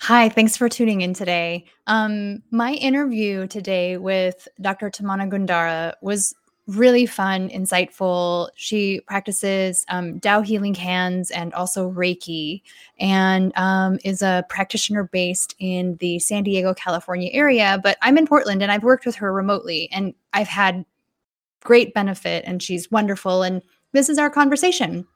Hi, thanks for tuning in today. Um, my interview today with Dr. Tamana Gundara was really fun, insightful. She practices um, Tao Healing Hands and also Reiki, and um, is a practitioner based in the San Diego, California area. But I'm in Portland and I've worked with her remotely, and I've had great benefit, and she's wonderful. And this is our conversation.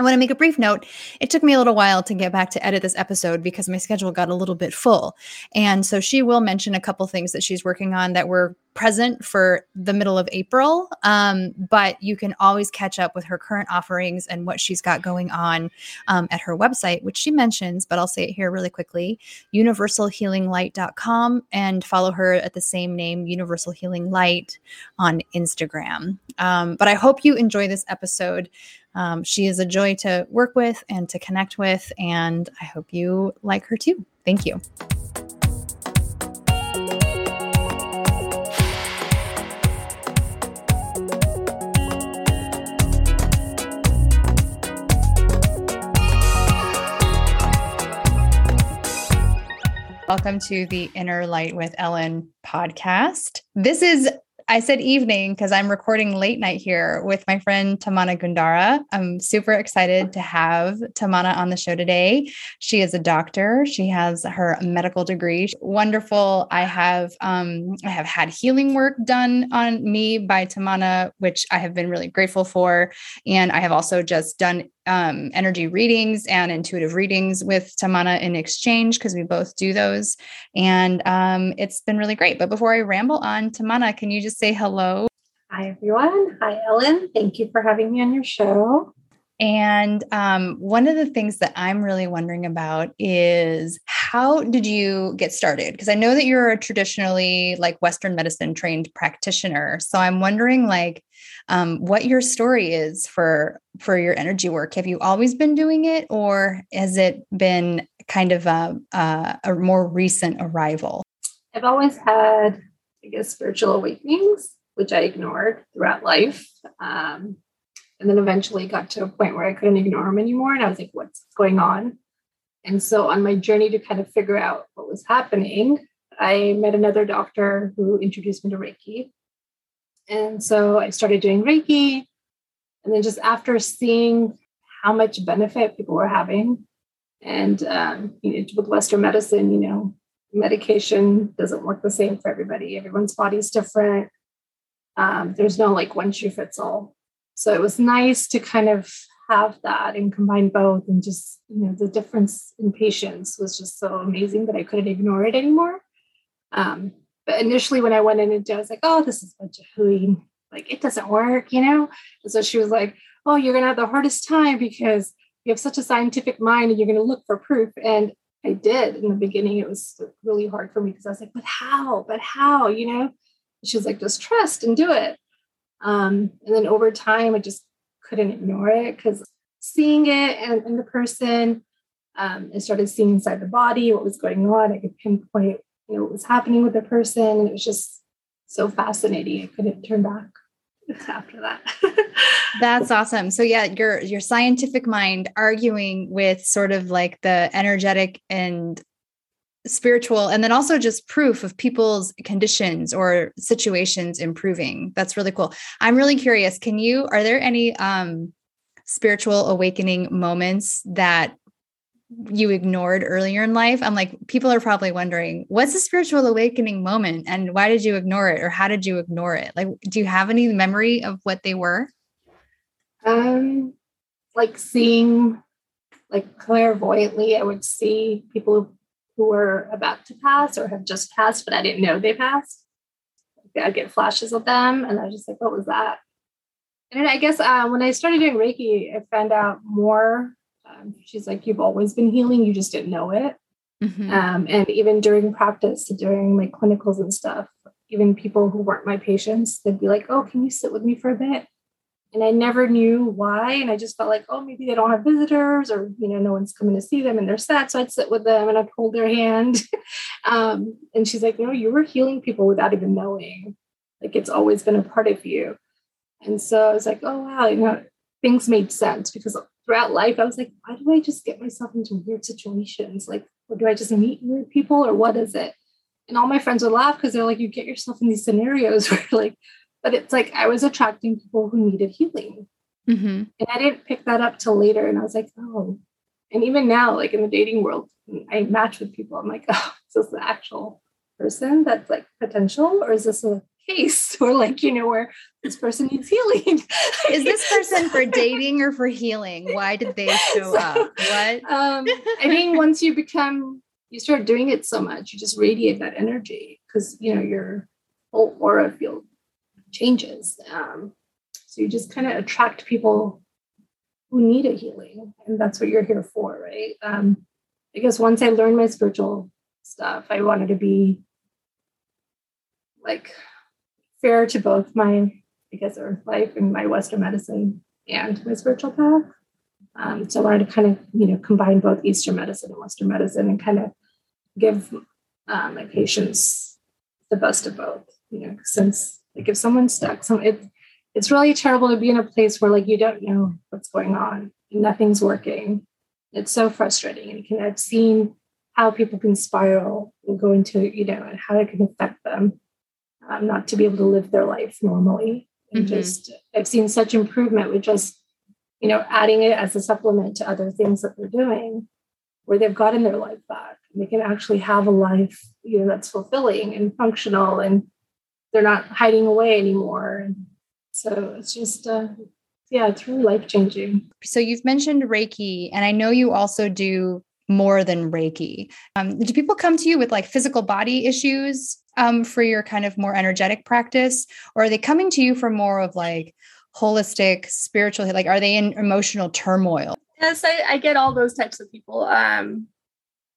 I want to make a brief note. It took me a little while to get back to edit this episode because my schedule got a little bit full. And so she will mention a couple things that she's working on that were present for the middle of April. Um, but you can always catch up with her current offerings and what she's got going on um, at her website, which she mentions, but I'll say it here really quickly universalhealinglight.com and follow her at the same name, Universal Healing Light, on Instagram. Um, but I hope you enjoy this episode. Um, she is a joy to work with and to connect with, and I hope you like her too. Thank you. Welcome to the Inner Light with Ellen podcast. This is I said evening because I'm recording late night here with my friend Tamana Gundara. I'm super excited to have Tamana on the show today. She is a doctor. She has her medical degree. Wonderful. I have um, I have had healing work done on me by Tamana, which I have been really grateful for. And I have also just done um, energy readings and intuitive readings with Tamana in exchange because we both do those. And um, it's been really great. But before I ramble on, Tamana, can you just say hello? Hi, everyone. Hi, Ellen. Thank you for having me on your show. And um, one of the things that I'm really wondering about is how did you get started? Because I know that you're a traditionally like Western medicine trained practitioner. So I'm wondering like um, what your story is for for your energy work. Have you always been doing it, or has it been kind of a, a, a more recent arrival? I've always had, I guess, spiritual awakenings, which I ignored throughout life. Um, and then eventually got to a point where I couldn't ignore them anymore. And I was like, what's going on? And so on my journey to kind of figure out what was happening, I met another doctor who introduced me to Reiki. And so I started doing Reiki. And then just after seeing how much benefit people were having, and um, you know, with Western medicine, you know, medication doesn't work the same for everybody. Everyone's body's different. Um, there's no like one shoe fits all. So it was nice to kind of have that and combine both and just, you know, the difference in patients was just so amazing that I couldn't ignore it anymore. Um, but initially when I went in and I was like, oh, this is a bunch of hooey. Like it doesn't work, you know? And so she was like, oh, you're gonna have the hardest time because you have such a scientific mind and you're gonna look for proof. And I did in the beginning. It was really hard for me because I was like, but how? But how? You know? She was like, just trust and do it. Um, and then over time, I just couldn't ignore it because seeing it and, and the person, um, I started seeing inside the body what was going on. I could pinpoint, you know, what was happening with the person. And it was just so fascinating. I couldn't turn back after that. That's awesome. So yeah, your your scientific mind arguing with sort of like the energetic and spiritual and then also just proof of people's conditions or situations improving. That's really cool. I'm really curious can you are there any um spiritual awakening moments that you ignored earlier in life? I'm like people are probably wondering what's a spiritual awakening moment and why did you ignore it or how did you ignore it? Like do you have any memory of what they were? Um like seeing like clairvoyantly i would see people who were about to pass or have just passed, but I didn't know they passed. I'd get flashes of them, and I was just like, what was that? And I guess uh, when I started doing Reiki, I found out more. Um, she's like, you've always been healing, you just didn't know it. Mm-hmm. Um, and even during practice, during my clinicals and stuff, even people who weren't my patients, they'd be like, oh, can you sit with me for a bit? And I never knew why. And I just felt like, oh, maybe they don't have visitors or, you know, no one's coming to see them and they're sad. So I'd sit with them and I'd hold their hand. um, and she's like, no, you were healing people without even knowing. Like it's always been a part of you. And so I was like, oh, wow, you know, things made sense because throughout life, I was like, why do I just get myself into weird situations? Like, or do I just meet weird people, or what is it? And all my friends would laugh because they're like, you get yourself in these scenarios where like, but it's like I was attracting people who needed healing. Mm-hmm. And I didn't pick that up till later. And I was like, oh. And even now, like in the dating world, I match with people. I'm like, oh, is this the actual person that's like potential, or is this a case or like you know where this person needs healing is this person for dating or for healing why did they show so, up what um i think once you become you start doing it so much you just radiate that energy because you know your whole aura field changes um so you just kind of attract people who need a healing and that's what you're here for right um i guess once i learned my spiritual stuff i wanted to be like fair to both my, I guess, earth life and my Western medicine and my spiritual path. Um, so I wanted to kind of, you know, combine both Eastern medicine and Western medicine and kind of give uh, my patients the best of both. You know, since like if someone's stuck, some it, it's really terrible to be in a place where like you don't know what's going on, nothing's working. It's so frustrating, and you can I've seen how people can spiral and go into you know and how it can affect them um, not to be able to live their life normally. And mm-hmm. just, I've seen such improvement with just, you know, adding it as a supplement to other things that they're doing where they've gotten their life back. They can actually have a life, you know, that's fulfilling and functional and they're not hiding away anymore. So it's just, uh, yeah, it's really life changing. So you've mentioned Reiki, and I know you also do more than Reiki. Um, do people come to you with like physical body issues um, for your kind of more energetic practice, or are they coming to you for more of like holistic spiritual? Like, are they in emotional turmoil? Yes, I, I get all those types of people. Um,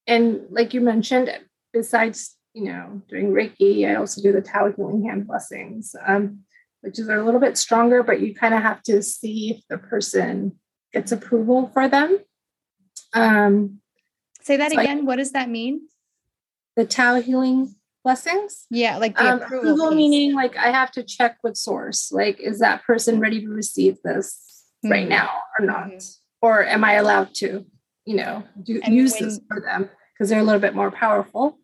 and like you mentioned, besides you know doing Reiki, I also do the Tao healing hand blessings, um, which is a little bit stronger, but you kind of have to see if the person gets approval for them. Um, Say that so again. I, what does that mean? The Tao healing blessings. Yeah, like the um, approval, approval meaning like I have to check with source. Like, is that person ready to receive this mm-hmm. right now or not? Mm-hmm. Or am I allowed to, you know, do, use when, this for them because they're a little bit more powerful?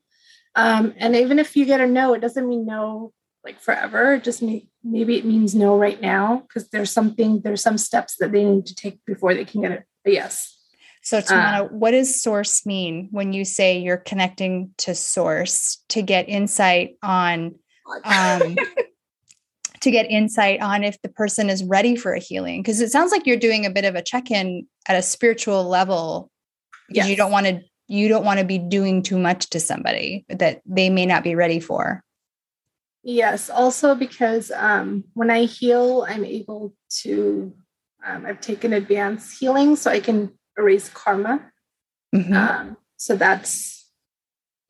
Um, and even if you get a no, it doesn't mean no like forever. It just may, maybe it means no right now because there's something, there's some steps that they need to take before they can get a, yes. So, Tamana, uh, what does source mean when you say you're connecting to source to get insight on, um, to get insight on if the person is ready for a healing? Because it sounds like you're doing a bit of a check in at a spiritual level because yes. you don't want to you don't want to be doing too much to somebody that they may not be ready for. Yes, also because um, when I heal, I'm able to. Um, I've taken advanced healing, so I can erase karma. Mm-hmm. Um, so that's,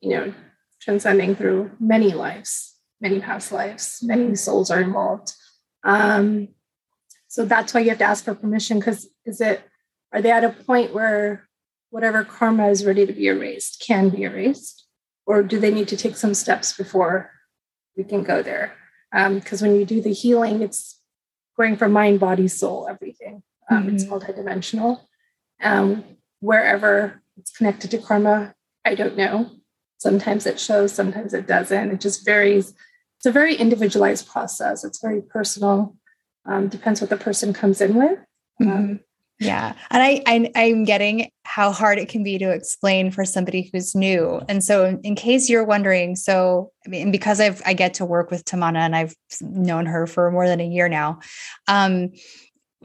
you know, transcending through many lives, many past lives, many souls are involved. Um, so that's why you have to ask for permission because is it, are they at a point where whatever karma is ready to be erased can be erased? Or do they need to take some steps before we can go there? Because um, when you do the healing, it's going from mind, body, soul, everything. Um, mm-hmm. It's multidimensional. Um, wherever it's connected to karma, I don't know. Sometimes it shows, sometimes it doesn't. It just varies. It's a very individualized process. It's very personal. Um, depends what the person comes in with. Um, mm-hmm. Yeah. And I, I I'm getting how hard it can be to explain for somebody who's new. And so in case you're wondering, so I mean, because I've I get to work with Tamana and I've known her for more than a year now. Um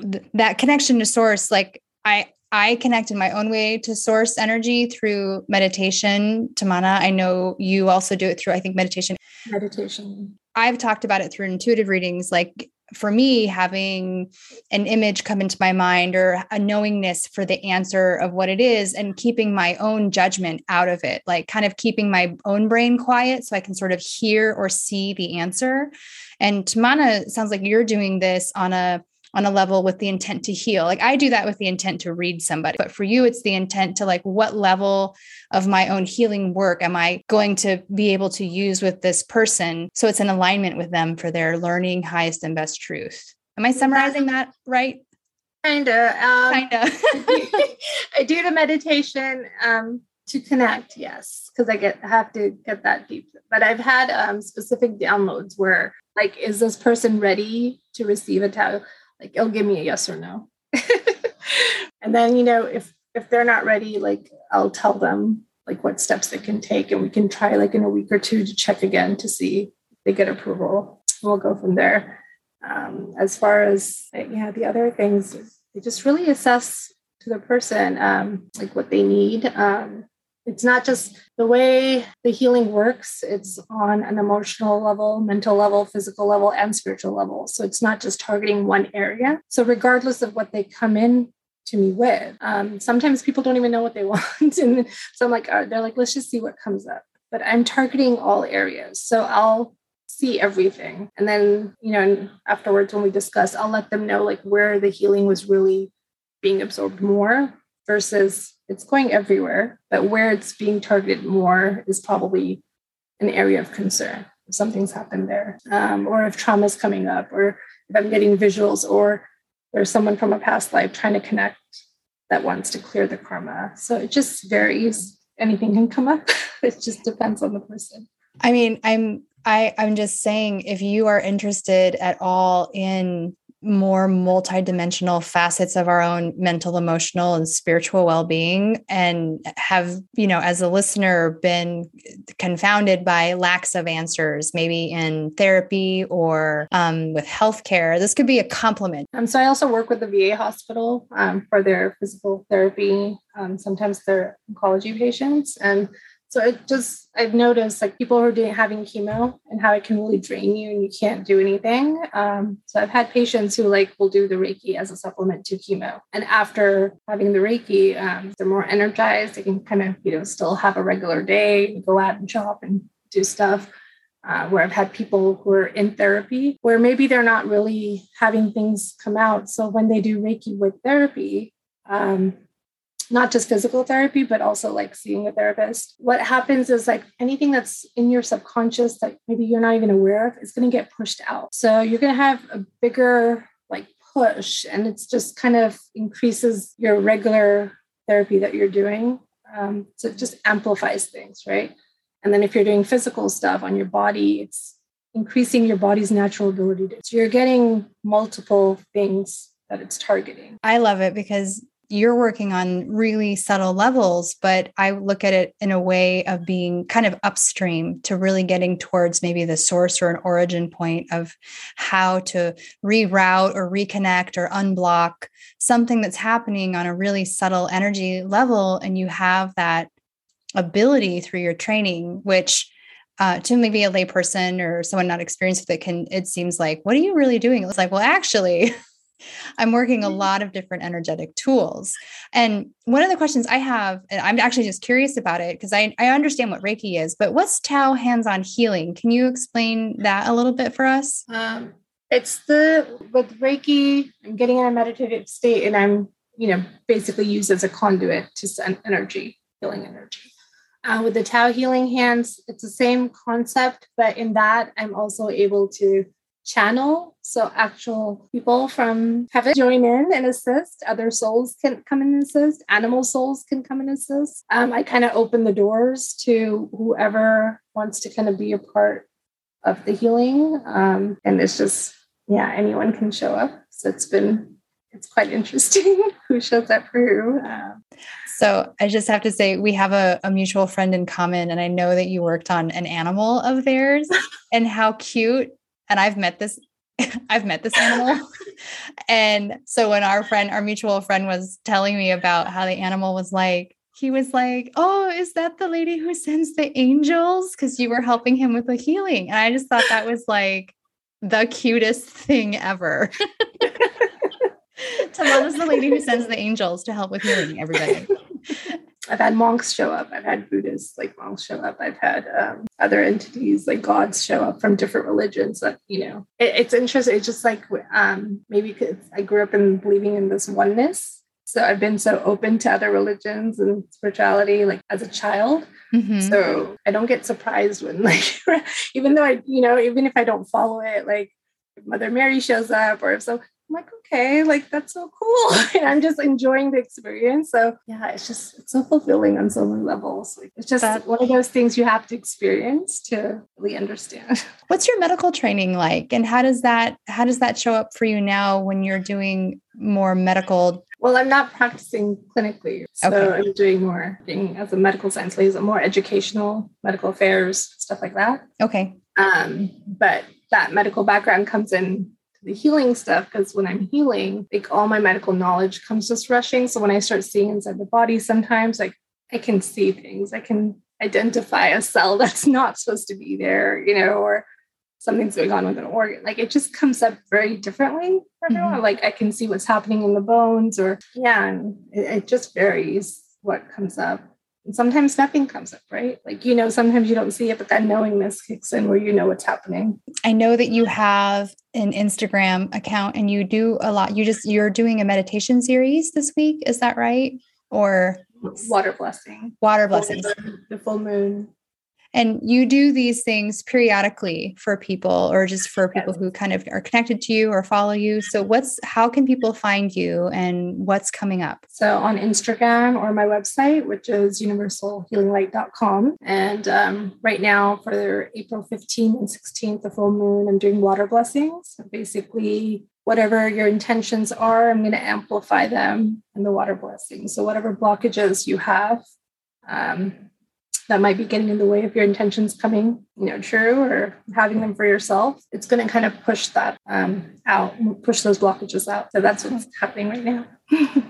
th- that connection to source, like I I connect in my own way to source energy through meditation. Tamana, I know you also do it through, I think, meditation. Meditation. I've talked about it through intuitive readings. Like for me, having an image come into my mind or a knowingness for the answer of what it is and keeping my own judgment out of it, like kind of keeping my own brain quiet so I can sort of hear or see the answer. And Tamana, sounds like you're doing this on a on a level with the intent to heal. Like I do that with the intent to read somebody, but for you, it's the intent to like, what level of my own healing work am I going to be able to use with this person? So it's in alignment with them for their learning highest and best truth. Am I summarizing that right? Kinda. Um, Kinda. I do the meditation. Um, To connect, yes, because I get have to get that deep. But I've had um, specific downloads where, like, is this person ready to receive a Tao? Like, it'll give me a yes or no. and then you know, if if they're not ready, like, I'll tell them like what steps they can take, and we can try like in a week or two to check again to see if they get approval. We'll go from there. Um, as far as yeah, the other things, they just really assess to the person um, like what they need. Um, it's not just the way the healing works it's on an emotional level mental level physical level and spiritual level. So it's not just targeting one area. So regardless of what they come in to me with um, sometimes people don't even know what they want. And so i'm like uh, they're like let's just see what comes up. But i'm targeting all areas. So i'll see everything. And then you know afterwards when we discuss i'll let them know like where the healing was really being absorbed more versus it's going everywhere, but where it's being targeted more is probably an area of concern. If something's happened there, um, or if trauma is coming up, or if I'm getting visuals, or there's someone from a past life trying to connect that wants to clear the karma. So it just varies. Anything can come up. it just depends on the person. I mean, I'm I I'm just saying if you are interested at all in more multidimensional facets of our own mental, emotional, and spiritual well being, and have, you know, as a listener, been confounded by lacks of answers, maybe in therapy or um, with healthcare. This could be a complement. Um, so I also work with the VA hospital um, for their physical therapy. Um, sometimes they're oncology patients. And so it just I've noticed like people who are doing having chemo and how it can really drain you and you can't do anything. Um, so I've had patients who like will do the Reiki as a supplement to chemo, and after having the Reiki, um, they're more energized. They can kind of you know still have a regular day, go out and shop and do stuff. Uh, where I've had people who are in therapy where maybe they're not really having things come out. So when they do Reiki with therapy, um, not just physical therapy, but also like seeing a therapist. What happens is like anything that's in your subconscious that maybe you're not even aware of is going to get pushed out. So you're going to have a bigger like push, and it's just kind of increases your regular therapy that you're doing. Um, so it just amplifies things, right? And then if you're doing physical stuff on your body, it's increasing your body's natural ability to. So you're getting multiple things that it's targeting. I love it because you're working on really subtle levels, but I look at it in a way of being kind of upstream to really getting towards maybe the source or an origin point of how to reroute or reconnect or unblock something that's happening on a really subtle energy level. And you have that ability through your training, which uh, to maybe a layperson or someone not experienced with it can it seems like what are you really doing it's like well actually I'm working a mm-hmm. lot of different energetic tools. And one of the questions I have, and I'm actually just curious about it because I, I understand what Reiki is, but what's Tao hands on healing? Can you explain that a little bit for us? Um, it's the, with Reiki, I'm getting in a meditative state and I'm, you know, basically used as a conduit to send energy, healing energy. Uh, with the Tao healing hands, it's the same concept, but in that, I'm also able to channel. So actual people from heaven join in and assist. Other souls can come and assist. Animal souls can come and assist. Um, I kind of open the doors to whoever wants to kind of be a part of the healing. Um, and it's just, yeah, anyone can show up. So it's been, it's quite interesting who shows up for who. Um, so I just have to say, we have a, a, mutual friend in common, and I know that you worked on an animal of theirs, and how cute and I've met this I've met this animal. and so when our friend, our mutual friend was telling me about how the animal was like, he was like, Oh, is that the lady who sends the angels? Because you were helping him with the healing. And I just thought that was like the cutest thing ever. Tamana's the lady who sends the angels to help with healing everybody. I've had monks show up. I've had Buddhists like monks show up. I've had um, other entities like gods show up from different religions. That you know, it, it's interesting. It's just like um, maybe because I grew up in believing in this oneness, so I've been so open to other religions and spirituality, like as a child. Mm-hmm. So I don't get surprised when, like, even though I, you know, even if I don't follow it, like Mother Mary shows up, or if so, I'm like, okay, like that's so cool. and I'm just enjoying the experience. So yeah, it's just it's so fulfilling on so many levels. Like it's just that, one of those things you have to experience to really understand. What's your medical training like? And how does that how does that show up for you now when you're doing more medical well, I'm not practicing clinically. So okay. I'm doing more being as a medical science liaison, more educational, medical affairs, stuff like that. Okay. Um, but that medical background comes in the healing stuff because when I'm healing, like all my medical knowledge comes just rushing. So when I start seeing inside the body, sometimes like I can see things. I can identify a cell that's not supposed to be there, you know, or something's going on with an organ. Like it just comes up very differently. Mm-hmm. Like I can see what's happening in the bones, or yeah, and it, it just varies what comes up. And sometimes nothing comes up, right? Like, you know, sometimes you don't see it, but that knowingness kicks in where you know what's happening. I know that you have an Instagram account and you do a lot. You just, you're doing a meditation series this week. Is that right? Or water blessing, water blessings, the full moon, and you do these things periodically for people or just for people who kind of are connected to you or follow you. So what's how can people find you and what's coming up? So on Instagram or my website, which is universalhealinglight.com. And um, right now for April 15th and 16th, the full moon, I'm doing water blessings. So basically whatever your intentions are, I'm going to amplify them in the water blessing. So whatever blockages you have, um, that might be getting in the way of your intentions coming you know true or having them for yourself it's going to kind of push that um, out push those blockages out. So that's what's happening right now.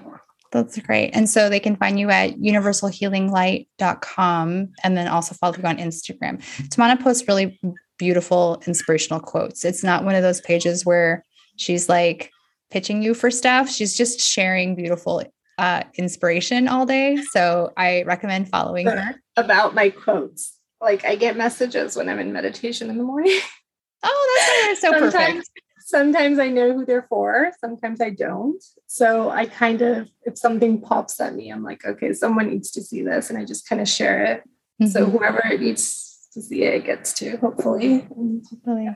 That's great. And so they can find you at universalhealinglight.com and then also follow you on instagram. Tamana posts really beautiful inspirational quotes. It's not one of those pages where she's like pitching you for stuff. She's just sharing beautiful uh, inspiration all day. So I recommend following her. About my quotes. Like I get messages when I'm in meditation in the morning. Oh, that's so sometimes, perfect. Sometimes I know who they're for, sometimes I don't. So I kind of, if something pops at me, I'm like, okay, someone needs to see this. And I just kind of share it. Mm-hmm. So whoever it needs to see it gets to, hopefully. Hopefully.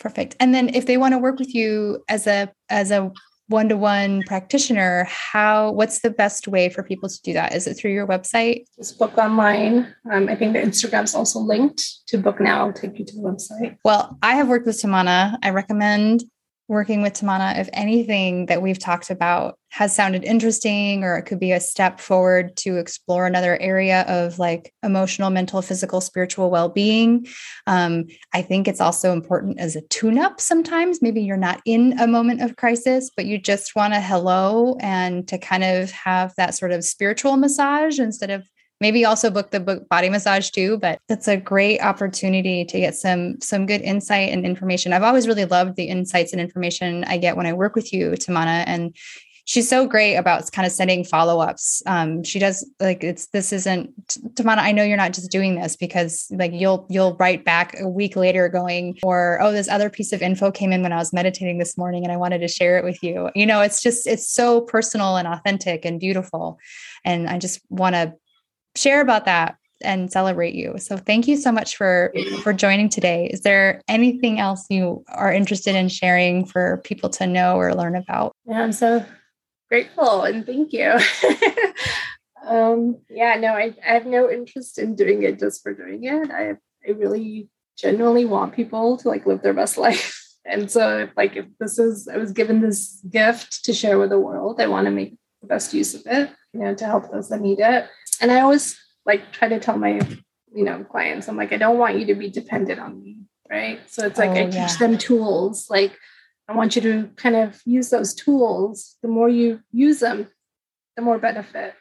Perfect. And then if they want to work with you as a as a one-to-one practitioner how what's the best way for people to do that? Is it through your website? Just book online. Um, i think the instagram's also linked to book now I'll take you to the website. Well i have worked with tamana i recommend working with Tamana if anything that we've talked about has sounded interesting or it could be a step forward to explore another area of like emotional, mental, physical, spiritual well being. Um, I think it's also important as a tune up sometimes. Maybe you're not in a moment of crisis, but you just want a hello and to kind of have that sort of spiritual massage instead of maybe also book the book body massage too but that's a great opportunity to get some some good insight and information. I've always really loved the insights and information i get when i work with you tamana and she's so great about kind of sending follow-ups. Um, she does like it's this isn't tamana i know you're not just doing this because like you'll you'll write back a week later going or oh this other piece of info came in when i was meditating this morning and i wanted to share it with you. You know it's just it's so personal and authentic and beautiful and i just want to share about that and celebrate you. So thank you so much for for joining today. Is there anything else you are interested in sharing for people to know or learn about? Yeah, I'm so grateful and thank you. um yeah, no, I, I have no interest in doing it just for doing it. I I really genuinely want people to like live their best life. And so if like if this is I was given this gift to share with the world, I want to make the best use of it, you know, to help those that need it and I always like try to tell my, you know, clients, I'm like, I don't want you to be dependent on me. Right. So it's like oh, I teach them tools. Like I want you to kind of use those tools. The more you use them, the more benefit.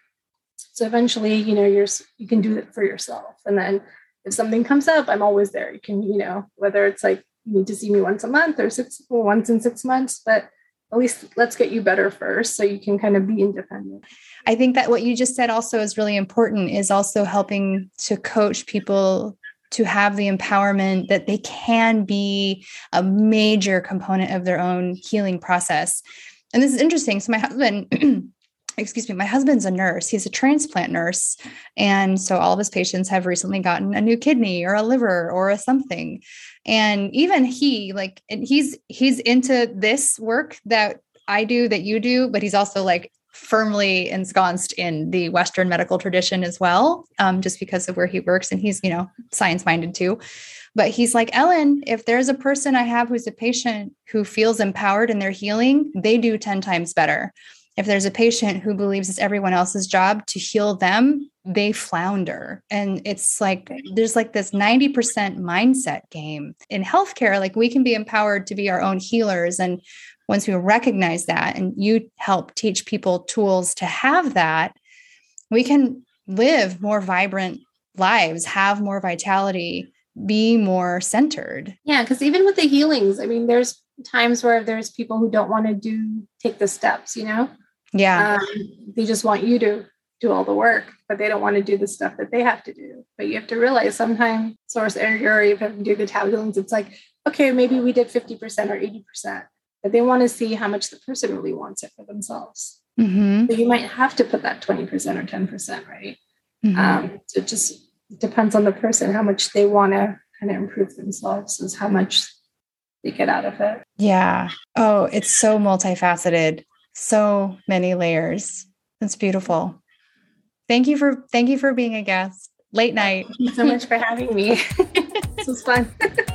So eventually, you know, you're you can do it for yourself. And then if something comes up, I'm always there. You can, you know, whether it's like you need to see me once a month or six once in six months, but at least let's get you better first so you can kind of be independent. I think that what you just said also is really important is also helping to coach people to have the empowerment that they can be a major component of their own healing process. And this is interesting. So my husband excuse me, my husband's a nurse. He's a transplant nurse. And so all of his patients have recently gotten a new kidney or a liver or a something. And even he, like, and he's he's into this work that I do that you do, but he's also like firmly ensconced in the Western medical tradition as well, um, just because of where he works. And he's, you know, science minded too. But he's like, Ellen, if there's a person I have who's a patient who feels empowered in their healing, they do 10 times better. If there's a patient who believes it's everyone else's job to heal them, they flounder. And it's like there's like this 90% mindset game in healthcare. Like we can be empowered to be our own healers. And once we recognize that and you help teach people tools to have that, we can live more vibrant lives, have more vitality, be more centered. Yeah, because even with the healings, I mean, there's times where there's people who don't want to do take the steps, you know? Yeah. Um, they just want you to do all the work, but they don't want to do the stuff that they have to do. But you have to realize sometimes source area, or you have to do the Tao healings, it's like, okay, maybe we did 50% or 80% but they want to see how much the person really wants it for themselves. Mm-hmm. So you might have to put that 20% or 10%, right? Mm-hmm. Um, so it just depends on the person, how much they want to kind of improve themselves is how much they get out of it. Yeah. Oh, it's so multifaceted, so many layers. It's beautiful. Thank you for thank you for being a guest. Late night. Thank you so much for having me. this was fun.